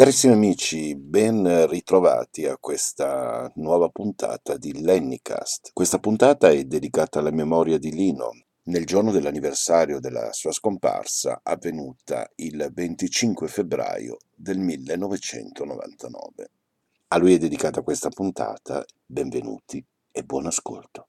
Carissimi amici, ben ritrovati a questa nuova puntata di Lennycast. Questa puntata è dedicata alla memoria di Lino, nel giorno dell'anniversario della sua scomparsa, avvenuta il 25 febbraio del 1999. A lui è dedicata questa puntata, benvenuti e buon ascolto.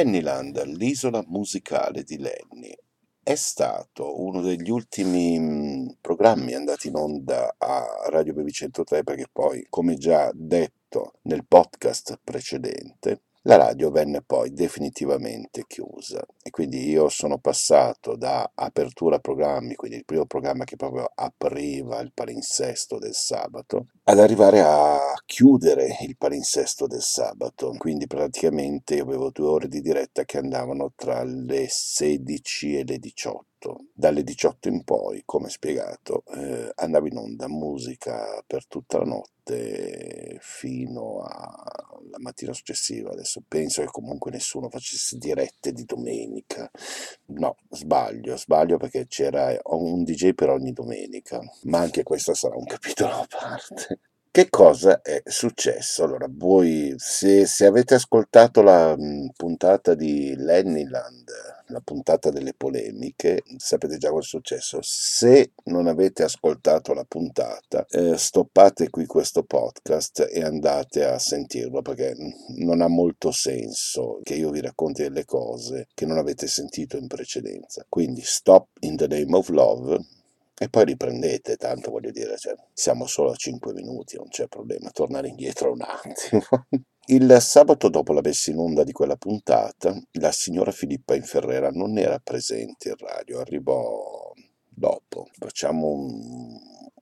Lennyland, l'isola musicale di Lenny, è stato uno degli ultimi mm, programmi andati in onda a Radio Baby 103 perché poi, come già detto nel podcast precedente, la radio venne poi definitivamente chiusa e quindi io sono passato da apertura programmi, quindi il primo programma che proprio apriva il palinsesto del sabato, ad arrivare a chiudere il palinsesto del sabato. Quindi praticamente io avevo due ore di diretta che andavano tra le 16 e le 18 dalle 18 in poi, come spiegato, eh, andava in onda musica per tutta la notte fino alla mattina successiva. Adesso penso che comunque nessuno facesse dirette di domenica. No, sbaglio, sbaglio perché c'era un DJ per ogni domenica, ma anche questo sarà un capitolo a parte. Che cosa è successo? Allora, voi se, se avete ascoltato la mh, puntata di Lennyland, la puntata delle polemiche, sapete già cosa è successo. Se non avete ascoltato la puntata, eh, stoppate qui questo podcast e andate a sentirlo perché non ha molto senso che io vi racconti delle cose che non avete sentito in precedenza. Quindi stop in the name of love e poi riprendete, tanto voglio dire, cioè, siamo solo a 5 minuti, non c'è problema, tornare indietro un attimo. Il sabato dopo la messa in onda di quella puntata, la signora Filippa Inferrera non era presente in radio, arrivò dopo, facciamo un,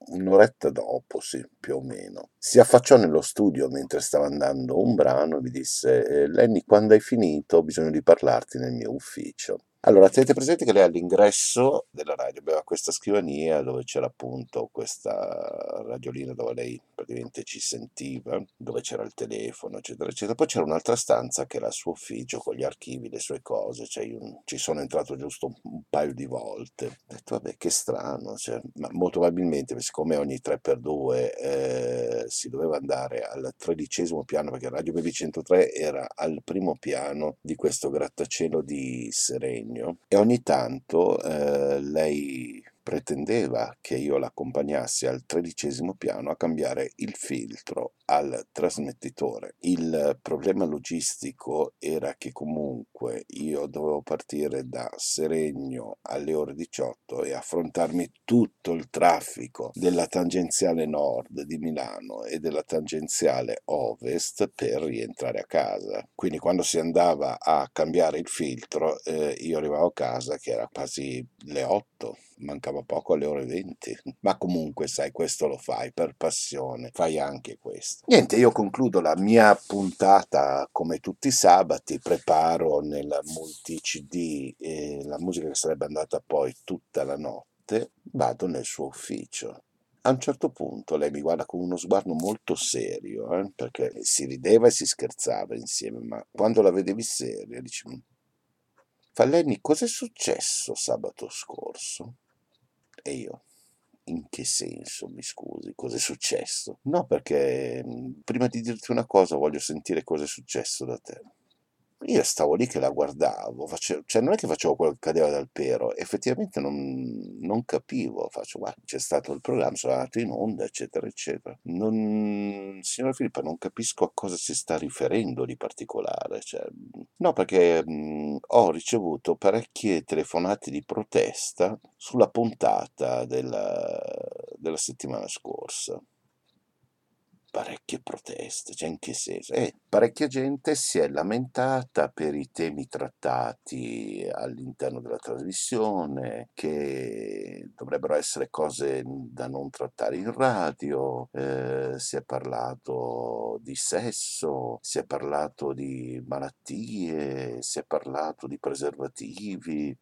un'oretta dopo, sì, più o meno. Si affacciò nello studio mentre stava andando un brano e mi disse: eh, Lenny, quando hai finito ho bisogno di parlarti nel mio ufficio. Allora, tenete presente che lei all'ingresso della radio aveva questa scrivania dove c'era appunto questa radiolina dove lei praticamente ci sentiva, dove c'era il telefono, eccetera, eccetera. Poi c'era un'altra stanza che era il suo ufficio con gli archivi, le sue cose, cioè io ci sono entrato giusto un, un paio di volte. Ho detto, vabbè, che strano, cioè, ma molto probabilmente, siccome ogni 3x2 eh, si doveva andare al tredicesimo piano, perché Radio Baby 103 era al primo piano di questo grattacielo di Sereni, sogno e ogni tanto eh, lei pretendeva che io l'accompagnassi al tredicesimo piano a cambiare il filtro al trasmettitore. Il problema logistico era che comunque io dovevo partire da Seregno alle ore 18 e affrontarmi tutto il traffico della tangenziale nord di Milano e della tangenziale ovest per rientrare a casa. Quindi quando si andava a cambiare il filtro eh, io arrivavo a casa che era quasi le 8 mancava poco alle ore 20. Ma comunque, sai, questo lo fai per passione, fai anche questo. Niente, io concludo la mia puntata come tutti i sabati, preparo nel multi CD eh, la musica che sarebbe andata poi tutta la notte, vado nel suo ufficio. A un certo punto lei mi guarda con uno sguardo molto serio, eh, perché si rideva e si scherzava insieme, ma quando la vedevi seria dici, Fallenni, cos'è successo sabato scorso? E io, in che senso, mi scusi, cos'è successo? No, perché mhmm, prima di dirti una cosa voglio sentire cosa è successo da te. Io stavo lì che la guardavo, facevo, cioè non è che facevo quello che cadeva dal pero, effettivamente non, non capivo, faccio, guarda, c'è stato il programma, sono andato in onda, eccetera, eccetera. Non, signora Filippa, non capisco a cosa si sta riferendo di particolare. Cioè, no, perché mh, ho ricevuto parecchie telefonate di protesta sulla puntata della, della settimana scorsa parecchie proteste, cioè in che senso? Eh, parecchia gente si è lamentata per i temi trattati all'interno della trasmissione, che dovrebbero essere cose da non trattare in radio, eh, si è parlato di sesso, si è parlato di malattie, si è parlato di preservativi.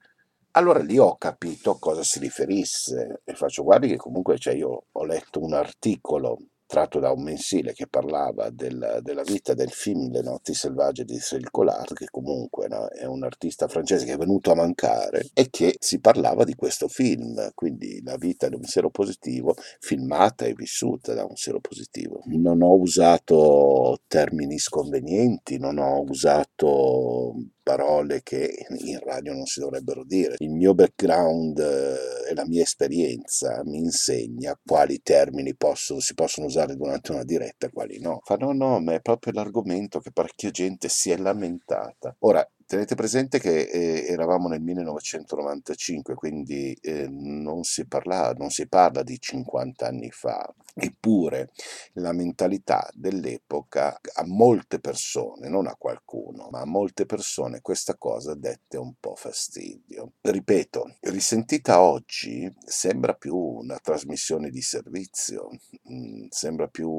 Allora lì ho capito a cosa si riferisse e faccio guardi che comunque cioè, io ho letto un articolo tratto da un mensile che parlava del, della vita del film Le notti selvagge di Cyril Collard, che comunque no, è un artista francese che è venuto a mancare, e che si parlava di questo film, quindi la vita di un seropositivo filmata e vissuta da un seropositivo. Non ho usato termini sconvenienti, non ho usato parole che in radio non si dovrebbero dire. Il mio background eh, e la mia esperienza mi insegna quali termini possono, si possono usare durante una diretta e quali no. Fa no, no, ma è proprio l'argomento che parecchia gente si è lamentata. Ora, Tenete presente che eh, eravamo nel 1995, quindi eh, non, si parla, non si parla di 50 anni fa, eppure la mentalità dell'epoca a molte persone, non a qualcuno, ma a molte persone questa cosa dette un po' fastidio. Ripeto, risentita oggi sembra più una trasmissione di servizio, mm, sembra più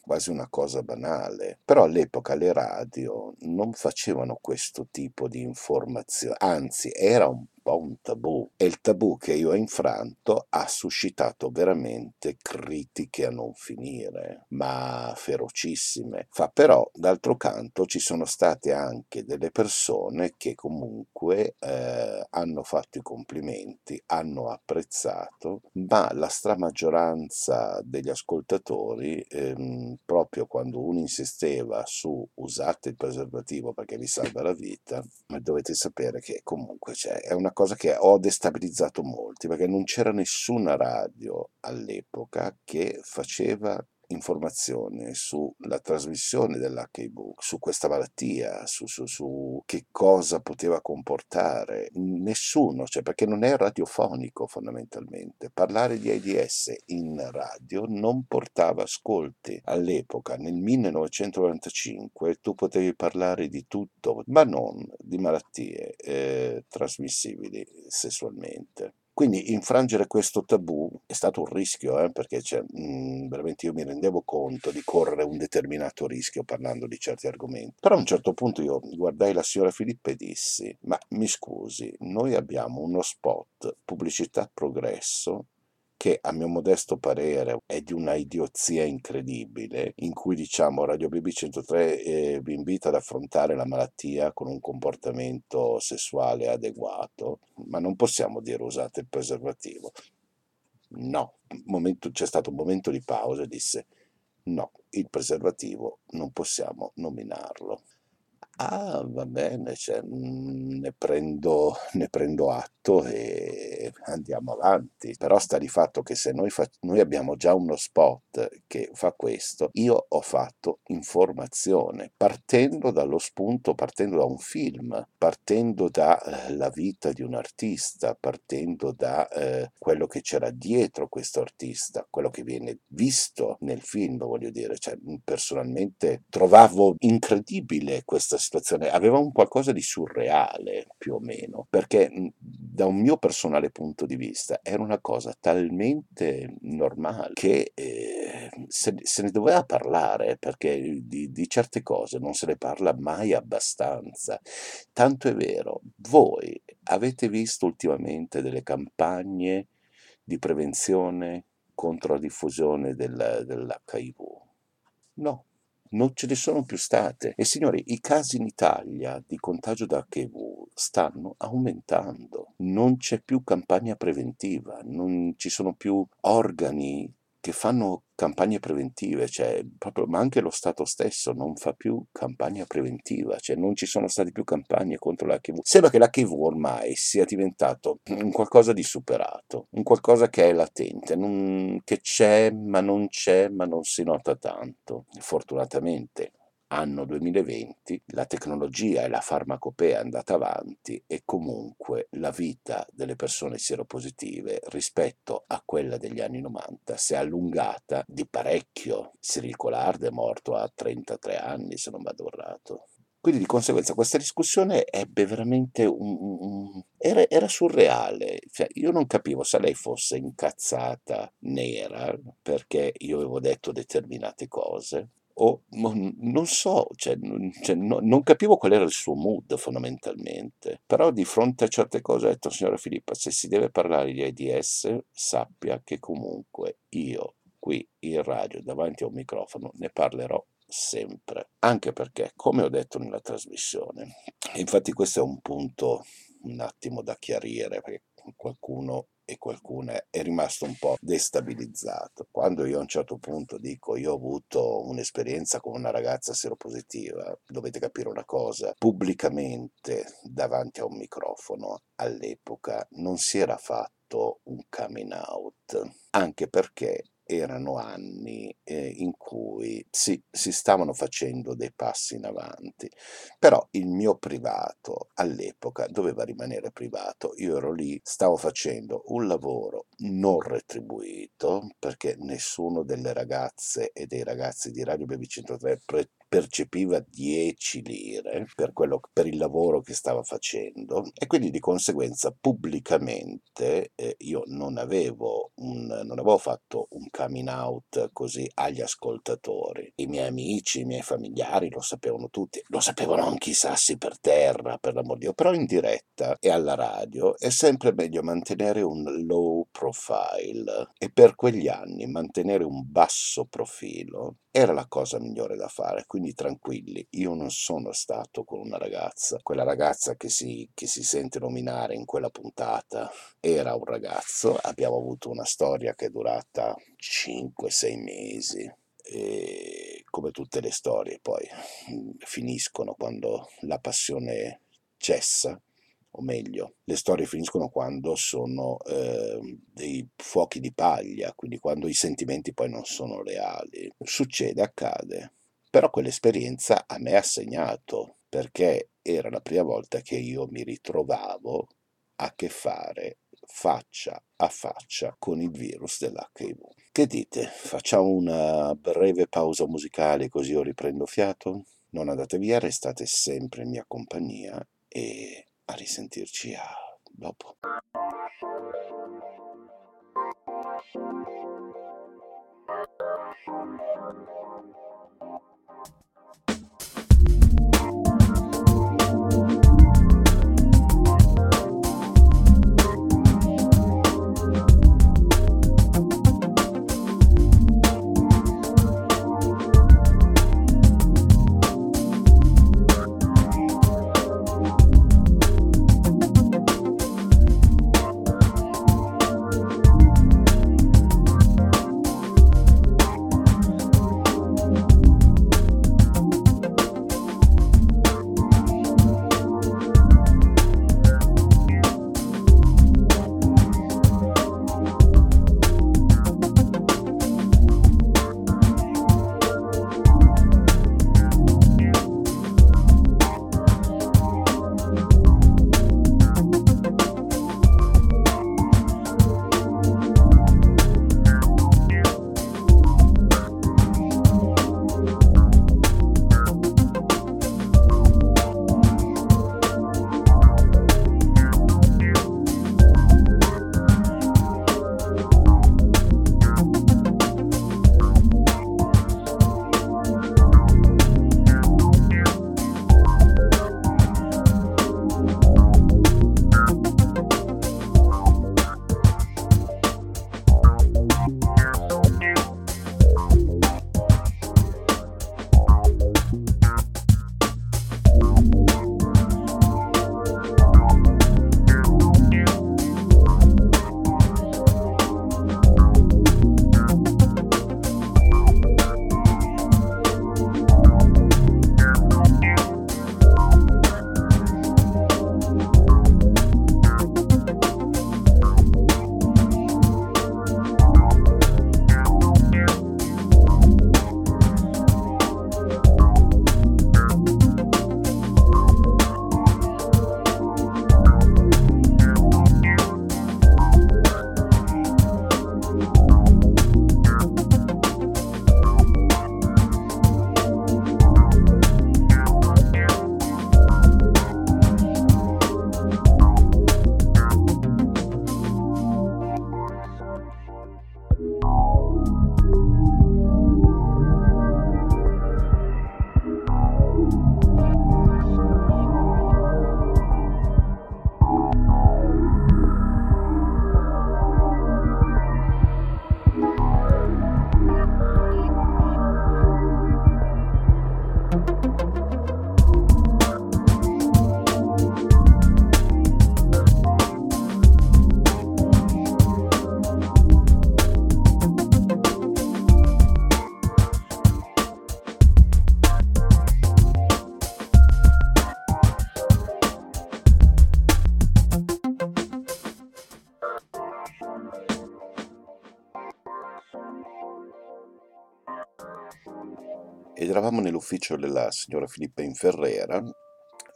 quasi una cosa banale, però all'epoca le radio non facevano questo tipo di informazione, anzi era un po' un tabù e il tabù che io ho infranto ha suscitato veramente critiche a non finire, ma ferocissime. Fa però, d'altro canto, ci sono state anche delle persone che comunque eh, hanno fatto i complimenti, hanno apprezzato, ma la stramaggioranza degli ascoltatori, ehm, proprio quando uno insisteva su usate il preservativo perché vi salva la vita, dovete sapere che comunque c'è, è una cosa che ho destabilizzato molti, perché non c'era nessuna radio all'epoca che faceva informazione sulla trasmissione dell'HIV, su questa malattia, su, su, su, che cosa poteva comportare. Nessuno, cioè perché non è radiofonico fondamentalmente. Parlare di AIDS in radio non portava ascolti. All'epoca, nel 1995, tu potevi parlare di tutto, ma non di malattie eh, trasmissibili sessualmente. Quindi infrangere questo tabù è stato un rischio, eh, perché cioè, mh, mhmm, veramente io mi rendevo conto di correre un determinato rischio parlando di certi argomenti. Però a un certo punto io guardai la signora Filippa e dissi, ma mi scusi, noi abbiamo uno spot, pubblicità progresso, che a mio modesto parere è di una idiozia incredibile, in cui diciamo Radio BB103 eh, vi invita ad affrontare la malattia con un comportamento sessuale adeguato, ma non possiamo dire usate il preservativo. No, momento, c'è stato un momento di pausa e disse no, il preservativo non possiamo nominarlo. Ah, va bene, cioè, mhmm, ne prendo ne prendo atto e andiamo avanti. Però sta di fatto che se noi fa noi abbiamo già uno spot che fa questo, io ho fatto informazione, partendo dallo spunto, partendo da un film, partendo dalla eh, vita di un artista, partendo da, ehm, quello che c'era dietro questo artista, quello che viene visto nel film, voglio dire, cioè, personalmente trovavo incredibile questa situazione aveva un qualcosa di surreale più o meno, perché mhmm, da un mio personale punto di vista era una cosa talmente normale che eh, se, se, ne doveva parlare, perché di, di certe cose non se ne parla mai abbastanza. Tanto è vero, voi avete visto ultimamente delle campagne di prevenzione contro la diffusione del, dell'HIV? No, non ce ne sono più state. E signori, i casi in Italia di contagio da HIV stanno aumentando. Non c'è più campagna preventiva, non ci sono più organi che fanno campagne preventive, cioè, proprio, ma anche lo Stato stesso non fa più campagna preventiva, cioè non ci sono state più campagne contro l'HIV. Sembra che l'HIV ormai sia diventato un qualcosa di superato, un qualcosa che è latente, non, che c'è ma non c'è ma non si nota tanto. Fortunatamente anno 2020 la tecnologia e la farmacopea è andata avanti e comunque la vita delle persone sieropositive rispetto a quella degli anni 90 si è allungata di parecchio. Cyril Collard è morto a 33 anni se non vado errato. Quindi di conseguenza questa discussione ebbe veramente un... era, era, surreale, cioè, io non capivo se lei fosse incazzata nera perché io avevo detto determinate cose o non so, cioè, cioè, no, non capivo qual era il suo mood fondamentalmente, però di fronte a certe cose ho detto, signora Filippa, se si deve parlare di AIDS, sappia che comunque io qui in radio davanti a un microfono ne parlerò sempre, anche perché, come ho detto nella trasmissione, infatti questo è un punto un attimo da chiarire, perché qualcuno e qualcuno è rimasto un po' destabilizzato. Quando io a un certo punto dico io ho avuto un'esperienza con una ragazza seropositiva, dovete capire una cosa, pubblicamente davanti a un microfono all'epoca non si era fatto un coming out, anche perché erano anni eh, in cui sì, si stavano facendo dei passi in avanti, però il mio privato all'epoca doveva rimanere privato. Io ero lì, stavo facendo un lavoro non retribuito perché nessuno delle ragazze e dei ragazzi di Radio Baby 103 pre- percepiva 10 lire per, quello, per, il lavoro che stava facendo e quindi di conseguenza pubblicamente eh, io non avevo, un, non avevo fatto un coming out così agli ascoltatori. I miei amici, i miei familiari lo sapevano tutti, lo sapevano anche i sassi per terra, per l'amor di Dio, però in diretta e alla radio è sempre meglio mantenere un low profile e per quegli anni mantenere un basso profilo era la cosa migliore da fare, quindi tranquilli, io non sono stato con una ragazza, quella ragazza che si, che si sente nominare in quella puntata era un ragazzo, abbiamo avuto una storia che è durata 5-6 mesi, e come tutte le storie poi mm, finiscono quando la passione cessa o meglio, le storie finiscono quando sono eh, dei fuochi di paglia, quindi quando i sentimenti poi non sono reali. Succede, accade. Però quell'esperienza a me ha segnato, perché era la prima volta che io mi ritrovavo a che fare faccia a faccia con il virus dell'HIV. Che dite? Facciamo una breve pausa musicale così io riprendo fiato? Non andate via, restate sempre in mia compagnia e a risentirci a dopo. Thank you. Eravamo nell'ufficio della signora Filippa Inferrera,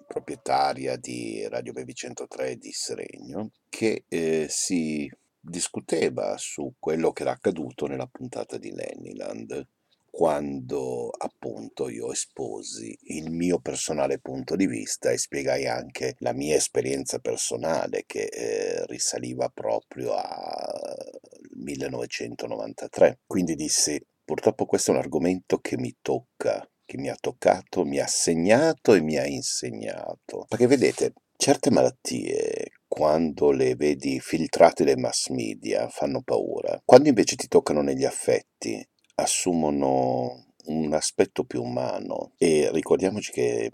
proprietaria di Radio Baby 103 di Seregno, che eh, si discuteva su quello che era accaduto nella puntata di Lennyland quando appunto io esposi il mio personale punto di vista e spiegai anche la mia esperienza personale che eh, risaliva proprio al 1993. Quindi dissi, purtroppo questo è un argomento che mi tocca, che mi ha toccato, mi ha segnato e mi ha insegnato. Perché vedete, certe malattie quando le vedi filtrate dai mass media fanno paura. Quando invece ti toccano negli affetti assumono un aspetto più umano e ricordiamoci che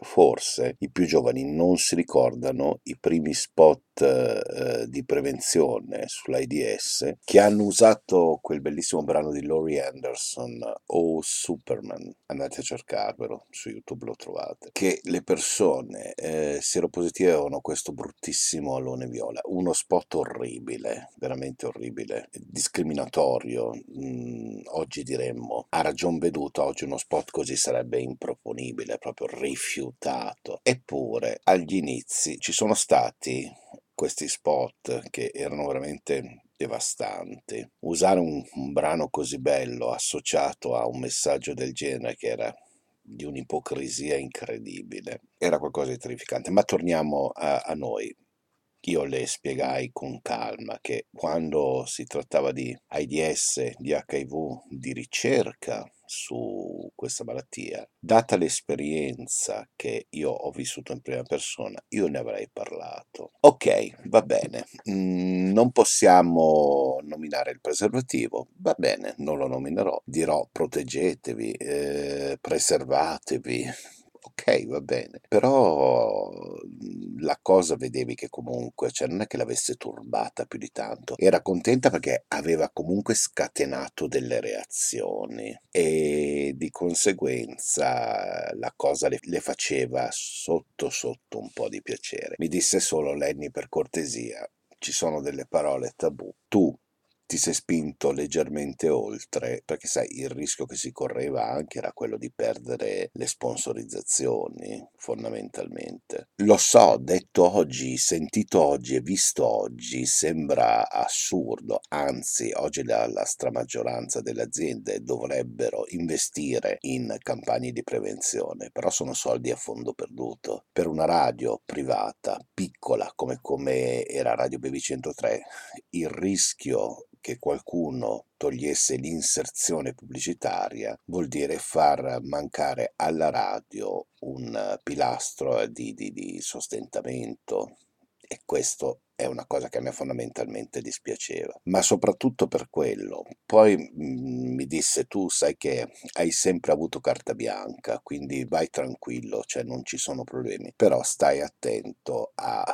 forse i più giovani non si ricordano i primi spot eh, di prevenzione sull'AIDS che hanno usato quel bellissimo brano di Laurie Anderson, Oh Superman, andate a cercarvelo, su YouTube lo trovate, che le persone eh, sieropositive avevano questo bruttissimo alone viola, uno spot orribile, veramente orribile, discriminatorio, mm, oggi diremmo a ragion veduta, oggi uno spot così sarebbe improponibile, proprio rifiutato, eppure agli inizi ci sono stati questi spot che erano veramente devastanti. Usare un, un, brano così bello associato a un messaggio del genere che era di un'ipocrisia incredibile era qualcosa di terrificante. Ma torniamo a, a noi. Io le spiegai con calma che quando si trattava di AIDS, di HIV, di ricerca su questa malattia, data l'esperienza che io ho vissuto in prima persona, io ne avrei parlato. Ok, va bene, mm, non possiamo nominare il preservativo, va bene, non lo nominerò, dirò proteggetevi, eh, preservatevi, ok, va bene. Però mhmm, la cosa vedevi che comunque, cioè non è che l'avesse turbata più di tanto, era contenta perché aveva comunque scatenato delle reazioni e di conseguenza la cosa le, le faceva sotto sotto un po' di piacere. Mi disse solo Lenny per cortesia, ci sono delle parole tabù. Tu ti sei spinto leggermente oltre, perché sai, il rischio che si correva anche era quello di perdere le sponsorizzazioni, fondamentalmente. Lo so, detto oggi, sentito oggi e visto oggi, sembra assurdo, anzi, oggi la, la stramaggioranza delle aziende dovrebbero investire in campagne di prevenzione, però sono soldi a fondo perduto. Per una radio privata, piccola come, come era Radio BB 103, il rischio che qualcuno togliesse l'inserzione pubblicitaria vuol dire far mancare alla radio un pilastro di, di, di sostentamento. E questo è una cosa che a me fondamentalmente dispiaceva, ma soprattutto per quello. Poi mh, mi disse tu sai che hai sempre avuto carta bianca, quindi vai tranquillo, cioè non ci sono problemi, però stai attento a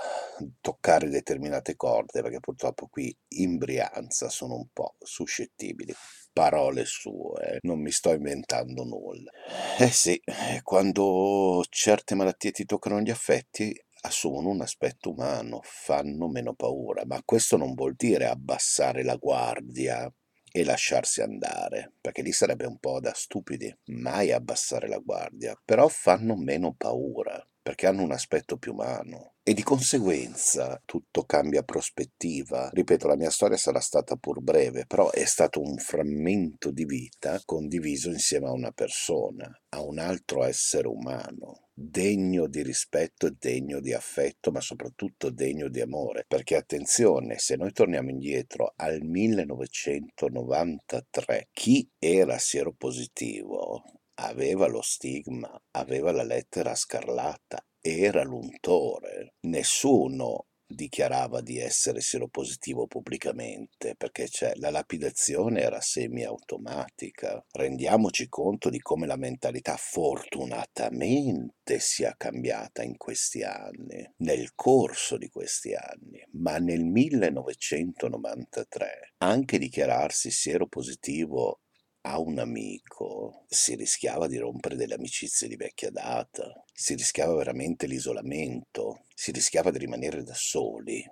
toccare determinate corde perché purtroppo qui in Brianza sono un po' suscettibili parole sue, non mi sto inventando nulla. Eh sì, quando certe malattie ti toccano gli affetti, assumono un aspetto umano, fanno meno paura, ma questo non vuol dire abbassare la guardia e lasciarsi andare, perché lì sarebbe un po' da stupidi, mai abbassare la guardia, però fanno meno paura perché hanno un aspetto più umano e di conseguenza tutto cambia prospettiva. Ripeto, la mia storia sarà stata pur breve, però è stato un frammento di vita condiviso insieme a una persona, a un altro essere umano degno di rispetto degno di affetto, ma soprattutto degno di amore. Perché attenzione, se noi torniamo indietro al 1993, chi era sieropositivo aveva lo stigma, aveva la lettera scarlatta, era l'untore. Nessuno dichiarava di essere sieropositivo pubblicamente, perché cioè, la lapidazione era semi-automatica. Rendiamoci conto di come la mentalità fortunatamente sia cambiata in questi anni, nel corso di questi anni, ma nel 1993 anche dichiararsi sieropositivo a un amico si rischiava di rompere delle amicizie di vecchia data, si rischiava veramente l'isolamento, si rischiava di rimanere da soli.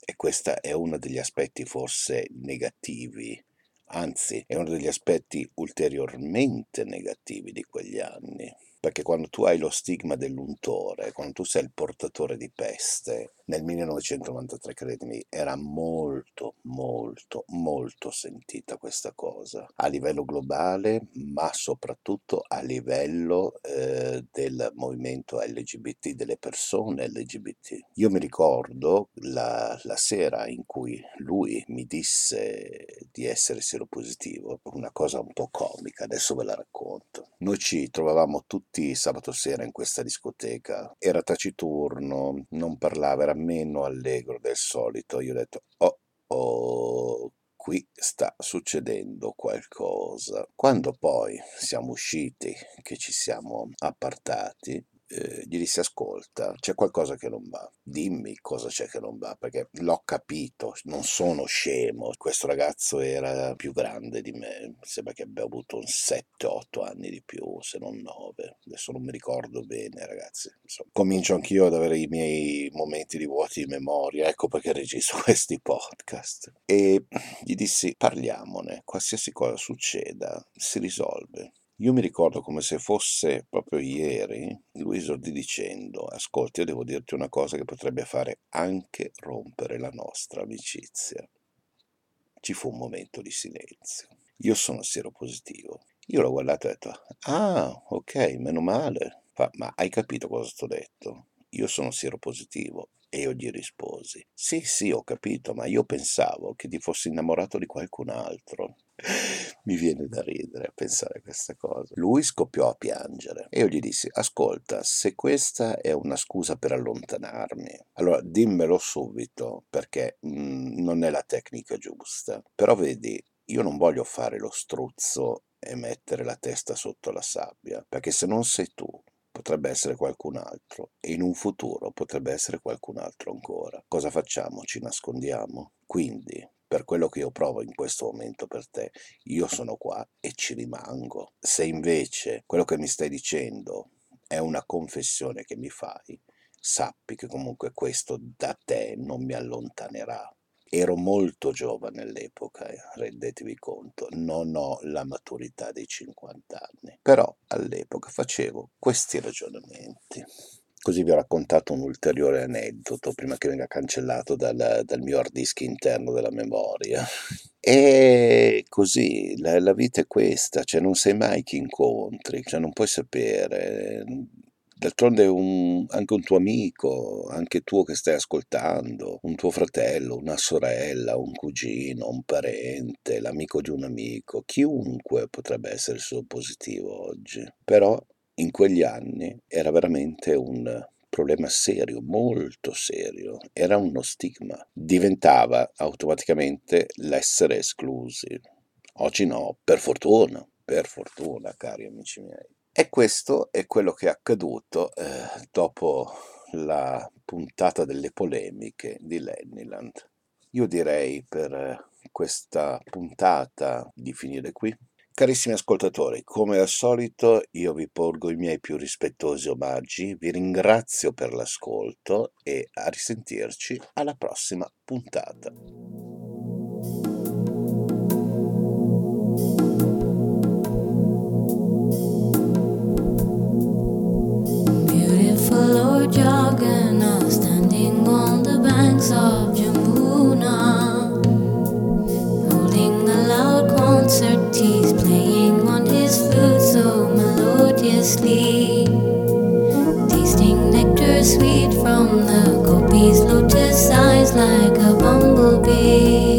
E questo è uno degli aspetti forse negativi anzi è uno degli aspetti ulteriormente negativi di quegli anni perché quando tu hai lo stigma dell'untore, quando tu sei il portatore di peste, nel 1993, credimi, era molto, molto, molto sentita questa cosa, a livello globale, ma soprattutto a livello eh, del movimento LGBT, delle persone LGBT. Io mi ricordo la, la sera in cui lui mi disse di essere seropositivo, una cosa un po' comica, adesso ve la racconto. Noi ci trovavamo tutti sabato sera in questa discoteca, era taciturno, non parlava, era meno allegro del solito. Io ho detto, oh, oh, qui sta succedendo qualcosa. Quando poi siamo usciti, che ci siamo appartati, eh, gli disse ascolta, c'è qualcosa che non va, dimmi cosa c'è che non va, perché l'ho capito, non sono scemo, questo ragazzo era più grande di me, sembra che abbia avuto 7-8 anni di più, se non 9, adesso non mi ricordo bene ragazzi, Insomma, comincio anch'io ad avere i miei momenti di vuoti di memoria, ecco perché registro questi podcast. E gli dissi parliamone, qualsiasi cosa succeda si risolve. Io mi ricordo come se fosse proprio ieri, lui esordì dicendo, ascolti, io devo dirti una cosa che potrebbe fare anche rompere la nostra amicizia. Ci fu un momento di silenzio. Io sono positivo. Io l'ho guardato e ho detto, ah, ok, meno male. Fa, ma hai capito cosa ti ho detto? Io sono positivo. E io gli risposi, sì, sì, ho capito, ma io pensavo che ti fossi innamorato di qualcun altro. Mi viene da ridere a pensare a questa cosa. Lui scoppiò a piangere e io gli dissi: Ascolta, se questa è una scusa per allontanarmi, allora dimmelo subito perché mh, mm, non è la tecnica giusta. Però vedi, io non voglio fare lo struzzo e mettere la testa sotto la sabbia, perché se non sei tu, potrebbe essere qualcun altro e in un futuro potrebbe essere qualcun altro ancora. Cosa facciamo? Ci nascondiamo? Quindi per quello che io provo in questo momento per te, io sono qua e ci rimango. Se invece quello che mi stai dicendo è una confessione che mi fai, sappi che comunque questo da te non mi allontanerà. Ero molto giovane all'epoca, eh, rendetevi conto, non ho la maturità dei 50 anni, però all'epoca facevo questi ragionamenti. Così vi ho raccontato un ulteriore aneddoto prima che venga cancellato dal, dal mio hard disk interno della memoria. E così la, la, vita è questa, cioè non sai mai chi incontri, cioè non puoi sapere. D'altronde un, anche un tuo amico, anche tuo che stai ascoltando, un tuo fratello, una sorella, un cugino, un parente, l'amico di un amico, chiunque potrebbe essere il suo positivo oggi. Però in quegli anni era veramente un problema serio, molto serio, era uno stigma, diventava automaticamente l'essere esclusi. Oggi no, per fortuna, per fortuna, cari amici miei. E questo è quello che è accaduto eh, dopo la puntata delle polemiche di Lennyland. Io direi per questa puntata di finire qui. Carissimi ascoltatori, come al solito io vi porgo i miei più rispettosi omaggi, vi ringrazio per l'ascolto e a risentirci alla prossima puntata. tasting nectar sweet from the gopi's lotus eyes like a bumblebee.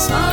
smile.